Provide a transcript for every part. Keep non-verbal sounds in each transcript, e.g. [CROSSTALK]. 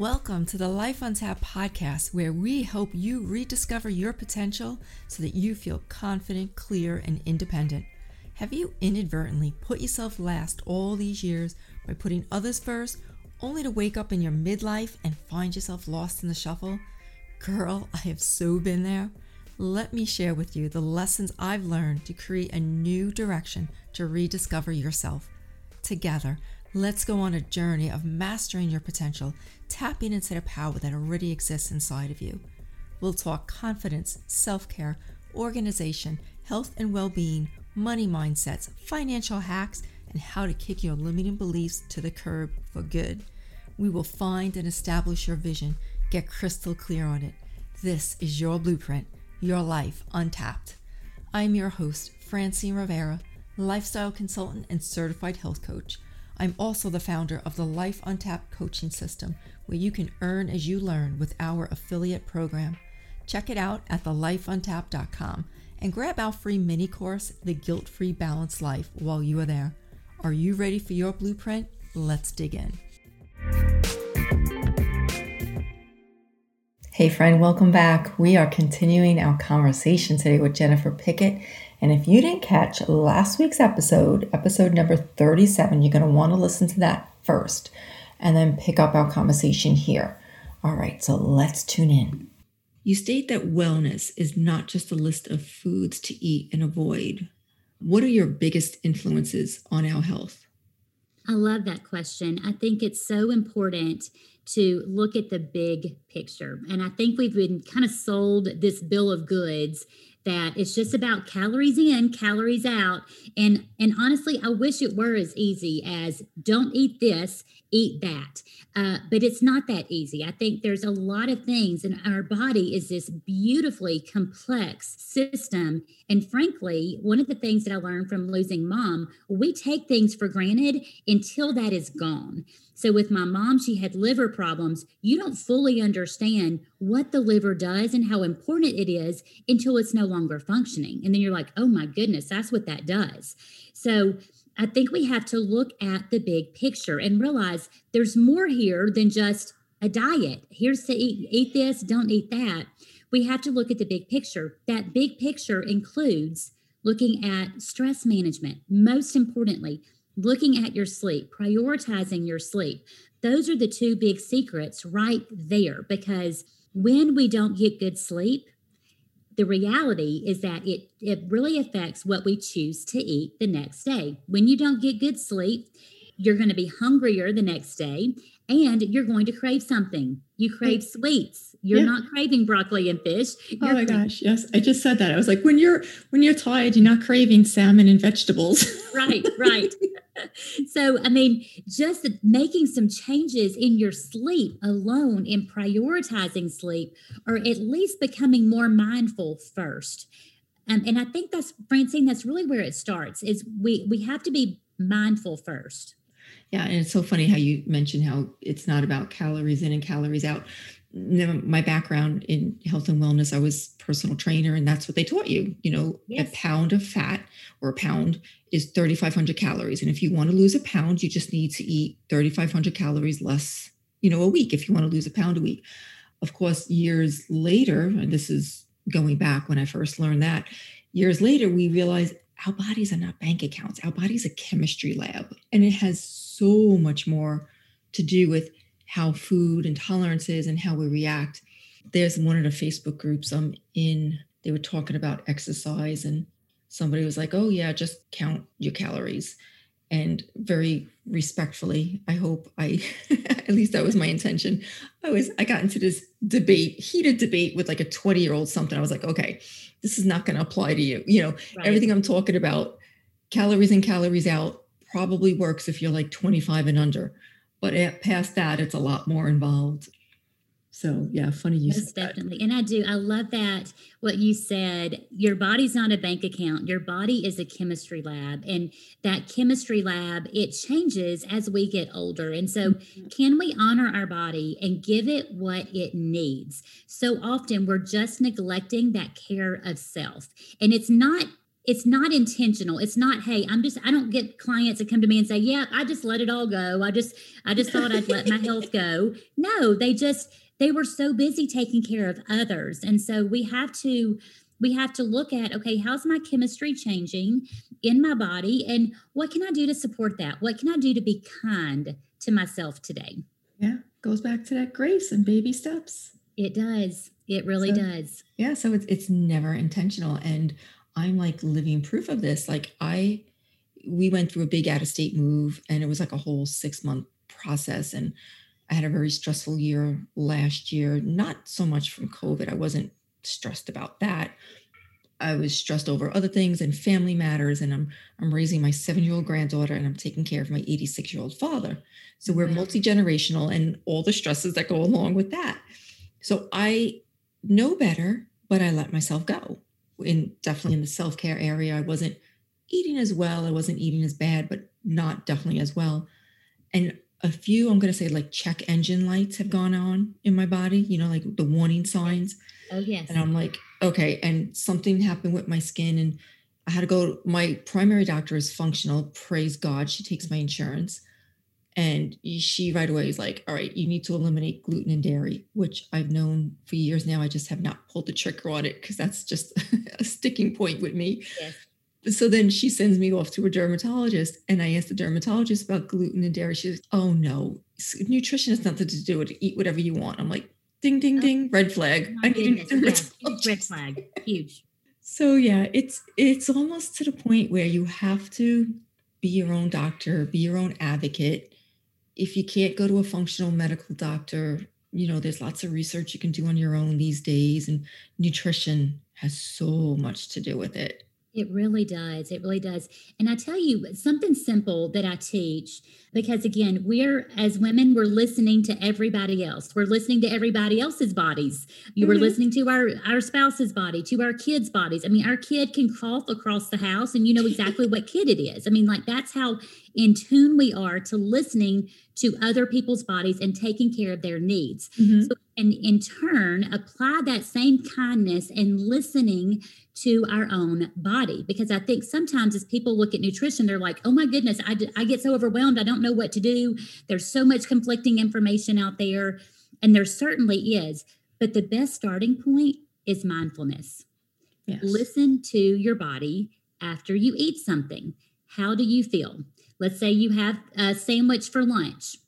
Welcome to the Life Untapped podcast, where we hope you rediscover your potential so that you feel confident, clear, and independent. Have you inadvertently put yourself last all these years by putting others first, only to wake up in your midlife and find yourself lost in the shuffle? Girl, I have so been there. Let me share with you the lessons I've learned to create a new direction to rediscover yourself. Together, let's go on a journey of mastering your potential, tapping into the power that already exists inside of you. We'll talk confidence, self care, organization, health and well being, money mindsets, financial hacks, and how to kick your limiting beliefs to the curb for good. We will find and establish your vision, get crystal clear on it. This is your blueprint your life untapped. I'm your host, Francine Rivera, lifestyle consultant and certified health coach. I'm also the founder of the Life Untapped coaching system, where you can earn as you learn with our affiliate program. Check it out at thelifeuntapped.com and grab our free mini course, The Guilt Free Balanced Life, while you are there. Are you ready for your blueprint? Let's dig in. Hey, friend, welcome back. We are continuing our conversation today with Jennifer Pickett. And if you didn't catch last week's episode, episode number 37, you're going to want to listen to that first and then pick up our conversation here. All right, so let's tune in. You state that wellness is not just a list of foods to eat and avoid. What are your biggest influences on our health? I love that question. I think it's so important to look at the big picture. And I think we've been kind of sold this bill of goods that it's just about calories in, calories out. And and honestly, I wish it were as easy as don't eat this, eat that. Uh, but it's not that easy. I think there's a lot of things, and our body is this beautifully complex system. And frankly, one of the things that I learned from losing mom, we take things for granted until that is gone. So, with my mom, she had liver problems. You don't fully understand what the liver does and how important it is until it's no longer functioning. And then you're like, oh my goodness, that's what that does. So, I think we have to look at the big picture and realize there's more here than just a diet. Here's to eat, eat this, don't eat that. We have to look at the big picture. That big picture includes looking at stress management, most importantly, looking at your sleep, prioritizing your sleep. Those are the two big secrets right there because when we don't get good sleep, the reality is that it, it really affects what we choose to eat the next day. When you don't get good sleep, you're going to be hungrier the next day and you're going to crave something. You crave sweets. You're yeah. not craving broccoli and fish. Oh you're oh my gosh, yes. I just said that. I was like, when you're when you're tired, you're not craving salmon and vegetables. right, right. [LAUGHS] [LAUGHS] so, I mean, just making some changes in your sleep alone in prioritizing sleep, or at least becoming more mindful first. Um, and I think that's Francine, that's really where it starts is we we have to be mindful first. Yeah, and it's so funny how you mentioned how it's not about calories in and calories out. My background in health and wellness, I was personal trainer, and that's what they taught you. You know, yes. a pound of fat or a pound is 3,500 calories, and if you want to lose a pound, you just need to eat 3,500 calories less. You know, a week if you want to lose a pound a week. Of course, years later, and this is going back when I first learned that, years later, we realized our bodies are not bank accounts. Our body's a chemistry lab, and it has so much more to do with how food intolerances and how we react. There's one of the Facebook groups I'm in. They were talking about exercise, and somebody was like, "Oh yeah, just count your calories." And very respectfully, I hope I, [LAUGHS] at least that was my intention. I was, I got into this debate, heated debate with like a 20 year old something. I was like, okay, this is not going to apply to you. You know, right. everything I'm talking about, calories in, calories out, probably works if you're like 25 and under. But past that, it's a lot more involved. So yeah, funny you Most definitely. That. And I do. I love that what you said. Your body's not a bank account. Your body is a chemistry lab. And that chemistry lab, it changes as we get older. And so mm-hmm. can we honor our body and give it what it needs? So often we're just neglecting that care of self. And it's not it's not intentional. It's not hey i'm just i don't get clients that come to me and say yeah i just let it all go. I just i just thought i'd let my [LAUGHS] health go no they just they were so busy taking care of others. And so we have to we have to look at okay how's my chemistry changing in my body and what can i do to support that? What can i do to be kind to myself today? Yeah goes back to that grace and baby steps. It does. It really so, does. yeah so it's it's never intentional. And i'm like living proof of this like i we went through a big out of state move and it was like a whole six month process and i had a very stressful year last year not so much from covid i wasn't stressed about that. I was stressed over other things and family matters, and I'm I'm raising my seven year old granddaughter, and I'm taking care of my 86 year old father. So we're mm-hmm. multi generational, and all the stresses that go along with that. So I know better, but I let myself go. In definitely in the self care area, I wasn't eating as well. I wasn't eating as bad, but not definitely as well. And a few, I'm going to say, like check engine lights have gone on in my body. You know, like the warning signs Oh, yes. And I'm like, okay. And something happened with my skin and I had to go. My primary doctor is functional. Praise God. She takes my insurance. And she right away is like, all right, you need to eliminate gluten and dairy, which I've known for years now. I just have not pulled the trigger on it because that's just [LAUGHS] a sticking point with me. Yes. So then she sends me off to a dermatologist, and I asked the dermatologist about gluten and dairy. She says, "Oh no, nutrition has nothing to do with it. Eat whatever you want." I'm like, ding ding oh, ding red flag i need yes, red flag huge so yeah it's it's almost to the point where you have to be your own doctor be your own advocate if you can't go to a functional medical doctor you know there's lots of research you can do on your own these days and nutrition has so much to do with it it really does. It really does. And I tell you something simple that I teach because again, we're as women, we're listening to everybody else. We're listening to everybody else's bodies. You mm-hmm. were listening to our our spouse's body, to our kids' bodies. I mean, our kid can cough across the house and you know exactly what kid it is. I mean, like that's how in tune we are to listening to other people's bodies and taking care of their needs. Mm-hmm. So, and in turn, apply that same kindness and listening to our own body. Because i think sometimes as people look at nutrition they're like oh my goodness I, I get so overwhelmed i don't know what to do. There's so much conflicting information out there and there certainly is. But the best starting point is mindfulness. Yes. listen to your body after you eat something. How do you feel? Let's say you have a sandwich for lunch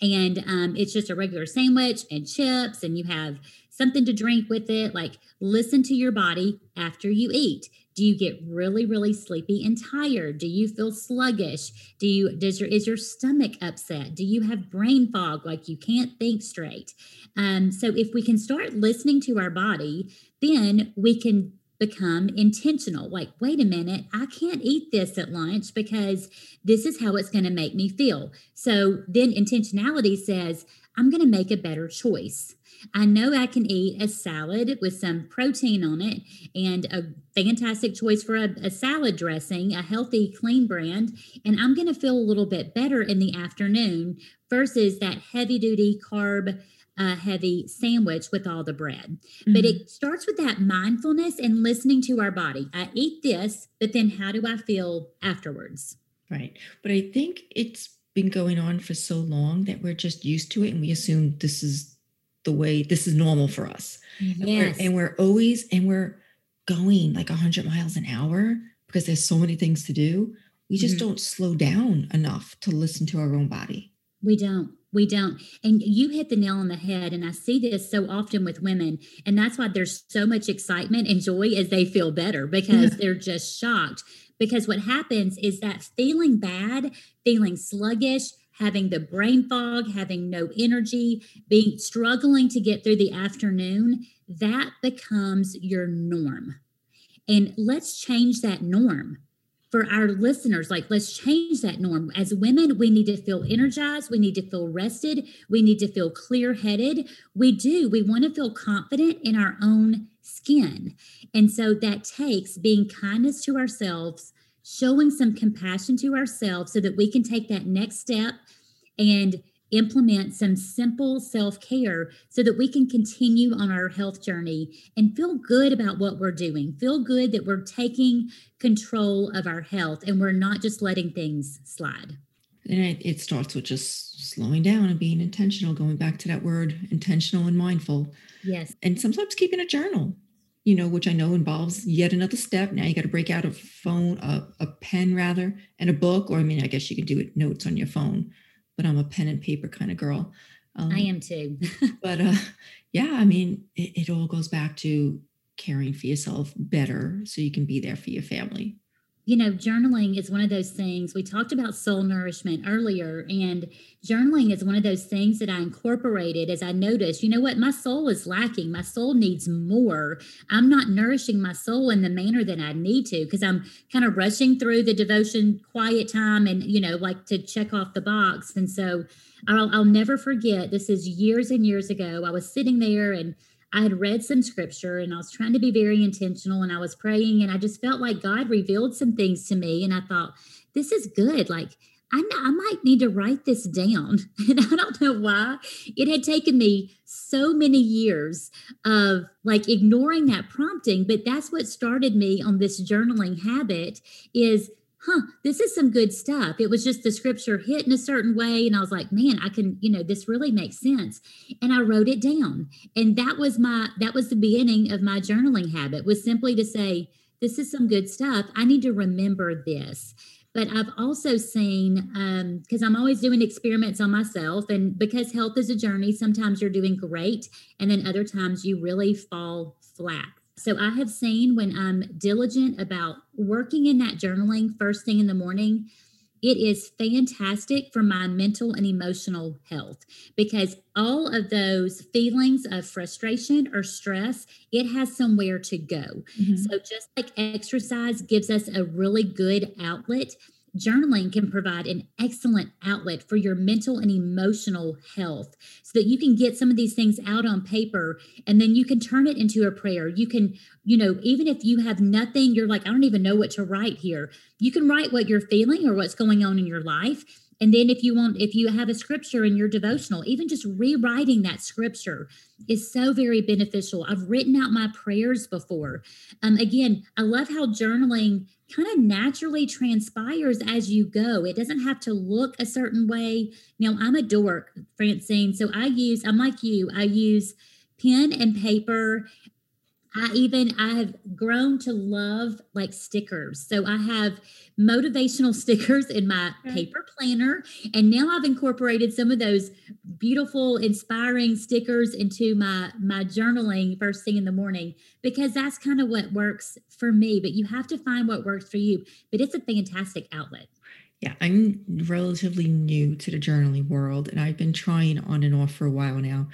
and um, it's just a regular sandwich and chips and you have something to drink with it. Like listen to your body after you eat. Do you get really really sleepy and tired? Do you feel sluggish? Do you does your is your stomach upset? Do you have brain fog? Like you can't think straight. Um, so if we can start listening to our body then we can become intentional. Like, wait a minute, I can't eat this at lunch because this is how it's going to make me feel. So then intentionality says, I'm going to make a better choice. I know I can eat a salad with some protein on it and a fantastic choice for a, a salad dressing, a healthy, clean brand. And I'm going to feel a little bit better in the afternoon versus that heavy duty carb a heavy sandwich with all the bread. Mm-hmm. But it starts with that mindfulness and listening to our body. I eat this, but then how do I feel afterwards? Right. But I think it's been going on for so long that we're just used to it and we assume this is the way this is normal for us. Yes. And, we're, and we're always and we're going like 100 miles an hour because there's so many things to do. We just mm-hmm. don't slow down enough to listen to our own body. We don't. We don't. And you hit the nail on the head. And I see this so often with women. And that's why there's so much excitement and joy as they feel better because they're just shocked. Because what happens is that feeling bad, feeling sluggish, having the brain fog, having no energy, being struggling to get through the afternoon, that becomes your norm. And let's change that norm for our listeners like let's change that norm. As women we need to feel energized. We need to feel rested. We need to feel clear headed we do. We want to feel confident in our own skin. And so that takes being kindness to ourselves showing some compassion to ourselves so that we can take that next step and implement some simple self care so that we can continue on our health journey and feel good about what we're doing. Feel good that we're taking control of our health and we're not just letting things slide. And it, it starts with just slowing down and being intentional, going back to that word intentional and mindful. Yes. And sometimes keeping a journal, you know, which I know involves yet another step. Now you got to break out a phone, a, a pen rather, and a book. Or I mean, I guess you can do it notes on your phone but I'm a pen and paper kind of girl. Um, I am too. [LAUGHS] but uh, yeah, I mean, it, it all goes back to caring for yourself better so you can be there for your family you know, journaling is one of those things. We talked about soul nourishment earlier, and journaling is one of those things that I incorporated as I noticed, you know what, my soul is lacking. My soul needs more. I'm not nourishing my soul in the manner that I need to because I'm kind of rushing through the devotion quiet time and, you know, like to check off the box. And so I'll, I'll never forget this is years and years ago. I was sitting there and I had read some scripture and I was trying to be very intentional and I was praying and I just felt like God revealed some things to me. And I thought, this is good. Like, I, I might need to write this down. [LAUGHS] And I don't know why. It had taken me so many years of like ignoring that prompting, but that's what started me on this journaling habit is huh, this is some good stuff. It was just the scripture hit in a certain way. And I was like, man, I can, you know, this really makes sense. And I wrote it down. And that was my, that was the beginning of my journaling habit was simply to say, this is some good stuff. I need to remember this. But I've also seen, because um, I'm always doing experiments on myself, and because health is a journey, sometimes you're doing great, and then other times you really fall flat. So I have seen when I'm diligent about working in that journaling first thing in the morning, it is fantastic for my mental and emotional health because all of those feelings of frustration or stress, it has somewhere to go. Mm-hmm. So, just like exercise gives us a really good outlet, journaling can provide an excellent outlet for your mental and emotional health so that you can get some of these things out on paper and then you can turn it into a prayer. You can, you know, even if you have nothing, you're like, I don't even know what to write here. You can write what you're feeling or what's going on in your life. And then if you want, if you have a scripture in your devotional, even just rewriting that scripture is so very beneficial. I've written out my prayers before. Um, again, I love how journaling kind of naturally transpires as you go. It doesn't have to look a certain way. Now, I'm a dork, Francine. So I use, I'm like you, I use pen and paper. I even I have grown to love like stickers. So I have motivational [LAUGHS] stickers in my paper planner and now I've incorporated some of those beautiful inspiring stickers into my my journaling first thing in the morning because that's kind of what works for me, but you have to find what works for you, but it's a fantastic outlet. Yeah, I'm relatively new to the journaling world and I've been trying on and off for a while now.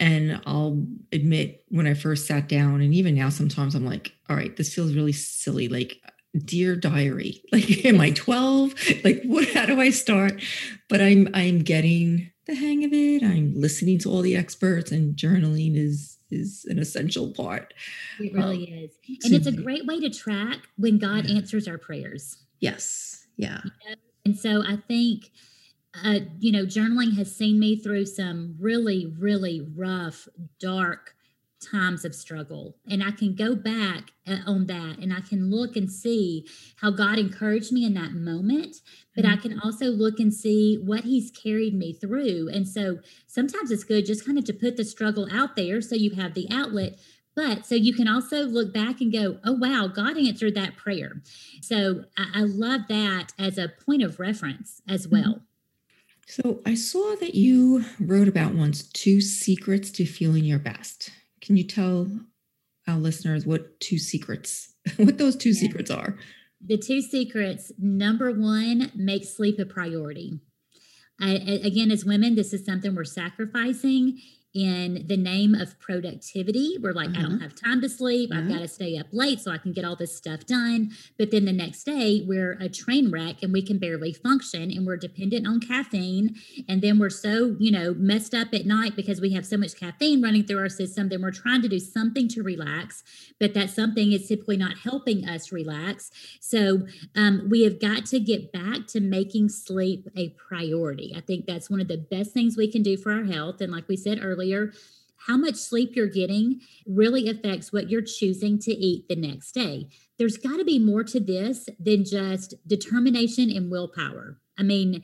And I'll admit when I first sat down, and even now, sometimes I'm like, all right, this feels really silly. Like, dear diary, [LAUGHS] like, am I 12? Like, what, how do I start? But I'm, I'm getting the hang of it. I'm listening to all the experts, and journaling is is an essential part. It really um, is. And it's a great way to track when God yeah. answers our prayers. Yes. Yeah. You know? And so I think uh, you know, journaling has seen me through some really, really rough, dark times of struggle. And I can go back uh, on that and I can look and see how God encouraged me in that moment. But mm-hmm. I can also look and see what He's carried me through. And so sometimes it's good just kind of to put the struggle out there so you have the outlet. But so you can also look back and go, oh, wow, God answered that prayer. So I, I love that as a point of reference as mm-hmm. So I saw that you wrote about once two secrets to feeling your best. Can you tell our listeners what two secrets, [LAUGHS] what those two yeah. secrets are? The two secrets number one, make sleep a priority. I, again, as women, this is something we're sacrificing. In the name of productivity. We're like, I don't have time to sleep. I've got to stay up late so I can get all this stuff done. But then the next day, we're a train wreck and we can barely function and we're dependent on caffeine. And then we're so, you know, messed up at night because we have so much caffeine running through our system. Then we're trying to do something to relax, but that something is typically not helping us relax. So um, we have got to get back to making sleep a priority. I think that's one of the best things we can do for our health. And like we said earlier, earlier, how much sleep you're getting really affects what you're choosing to eat the next day. There's got to be more to this than just determination and willpower. I mean,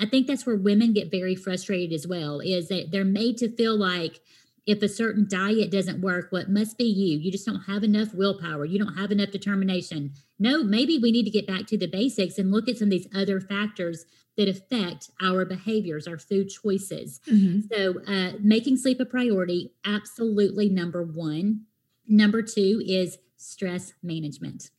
I think that's where women get very frustrated as well, is that they're made to feel like if a certain diet doesn't work, well, must be you. You just don't have enough willpower. You don't have enough determination. No, maybe we need to get back to the basics and look at some of these other factors that affect our behaviors, our food choices. Mm-hmm. So, uh, making sleep a priority, absolutely number one. Number two is stress management.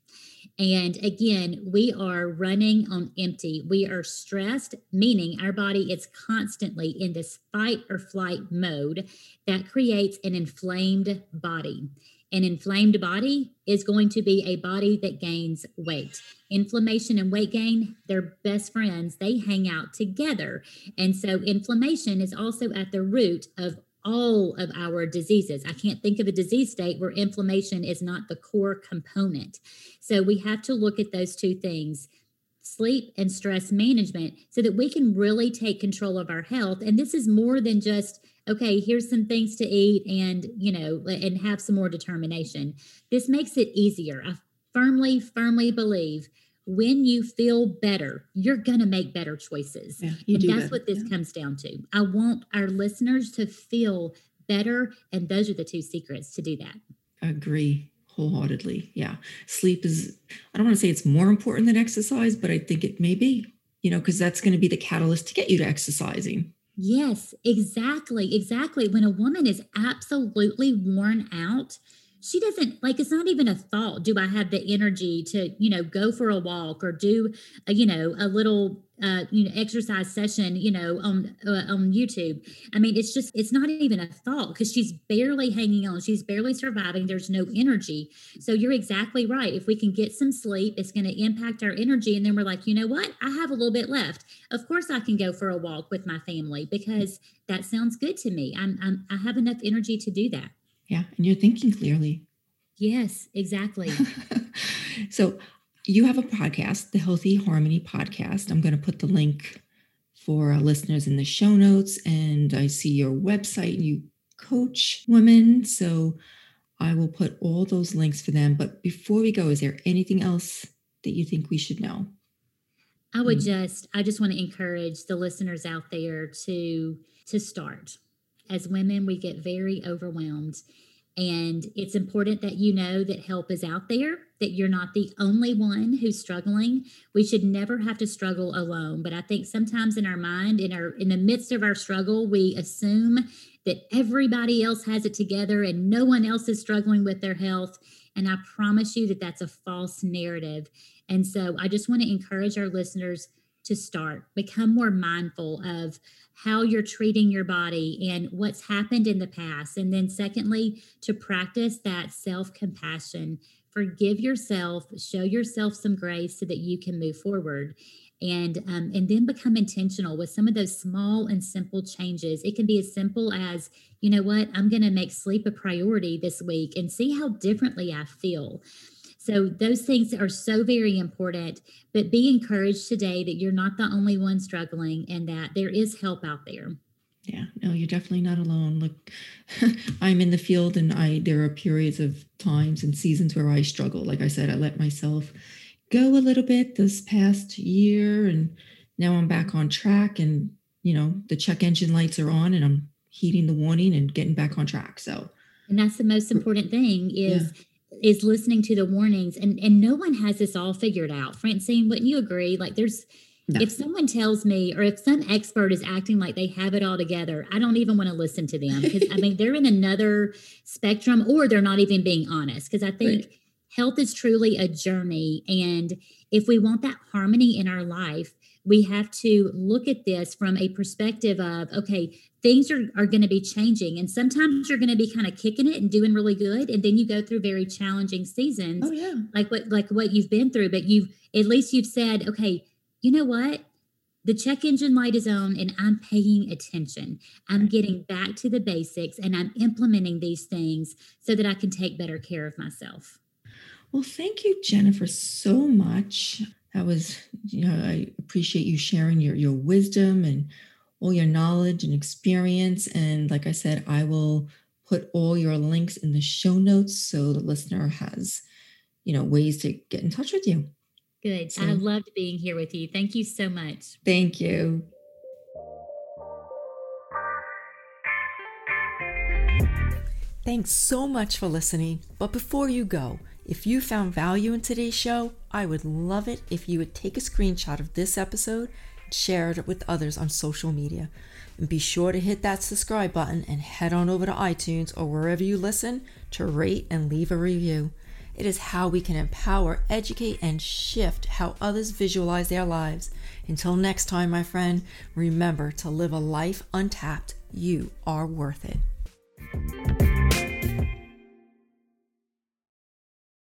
And again, we are running on empty. We are stressed, meaning our body is constantly in this fight or flight mode that creates an inflamed body. An inflamed body is going to be a body that gains weight. Inflammation and weight gain, they're best friends. They hang out together. And so inflammation is also at the root of all of our diseases. I can't think of a disease state where inflammation is not the core component. So we have to look at those two things sleep and stress management so that we can really take control of our health. And this is more than just okay, here's some things to eat and, you know, and have some more determination. This makes it easier. I firmly, firmly believe when you feel better, you're going to make better choices. Yeah, and that's that. what this yeah. comes down to. I want our listeners to feel better. And those are the two secrets to do that. Agree wholeheartedly. Yeah. Sleep is, I don't want to say it's more important than exercise, but I think it may be, you know, because that's going to be the catalyst to get you to exercising. Yes, exactly. Exactly. When a woman is absolutely worn out, she doesn't like it's not even a thought do i have the energy to you know go for a walk or do a, you know a little uh, you know exercise session you know on uh, on youtube. I mean it's just it's not even a thought because she's barely hanging on she's barely surviving there's no energy. So you're exactly right if we can get some sleep it's going to impact our energy and then we're like you know what? I have a little bit left. Of course i can go for a walk with my family because that sounds good to me. I'm, I'm i have enough energy to do that yeah. And you're thinking clearly. Yes, exactly. [LAUGHS] so you have a podcast, the Healthy Harmony Podcast. I'm going to put the link for our listeners in the show notes. And I see your website, and you coach women. So I will put all those links for them. But before we go, is there anything else that you think we should know? I would just I just want to encourage the listeners out there to to start as women, we get very overwhelmed. And it's important that you know that help is out there, that you're not the only one who's struggling. We should never have to struggle alone. But I think sometimes in our mind, in our in the midst of our struggle, we assume that everybody else has it together and no one else is struggling with their health. And I promise you that that's a false narrative. And so I just want to encourage our listeners to start, become more mindful of how you're treating your body and what's happened in the past. And then, secondly, to practice that self compassion. Forgive yourself, show yourself some grace so that you can move forward. And, um, and then become intentional with some of those small and simple changes. It can be as simple as, you know what, I'm going to make sleep a priority this week and see how differently I feel. So those things are so very important. But be encouraged today that you're not the only one struggling and that there is help out there. Yeah, no, you're definitely not alone. Look, [LAUGHS] I'm in the field and I there are periods of times and seasons where I struggle. Like I said, I let myself go a little bit this past year and now I'm back on track and you know, the check engine lights are on and I'm heeding the warning and getting back on track. So and that's the most important thing is yeah is listening to the warnings and and no one has this all figured out francine wouldn't you agree like there's no. if someone tells me or if some expert is acting like they have it all together i don't even want to listen to them because i mean they're in another spectrum or they're not even being honest because i think right. health is truly a journey. And if we want that harmony in our life, we have to look at this from a perspective of okay things are, are going to be changing and sometimes you're going to be kind of kicking it and doing really good and then you go through very challenging seasons oh, yeah. like what like what you've been through but you've at least you've said okay you know what? The check engine light is on and i'm paying attention. I'm getting back to the basics and i'm implementing these things so that i can take better care of myself. Well thank you jennifer so much that was you know i appreciate you sharing your your wisdom and all your knowledge and experience. And like i said i will put all your links in the show notes so the listener has you know ways to get in touch with you. Good. So, i loved being here with you. Thank you so much. Thank you. Thanks so much for listening. But before you go, if you found value in today's show, I would love it if you would take a screenshot of this episode and share it with others on social media. And be sure to hit that subscribe button and head on over to iTunes or wherever you listen to rate and leave a review. It is how we can empower, educate, and shift how others visualize their lives. Until next time, my friend, remember to live a life untapped. You are worth it.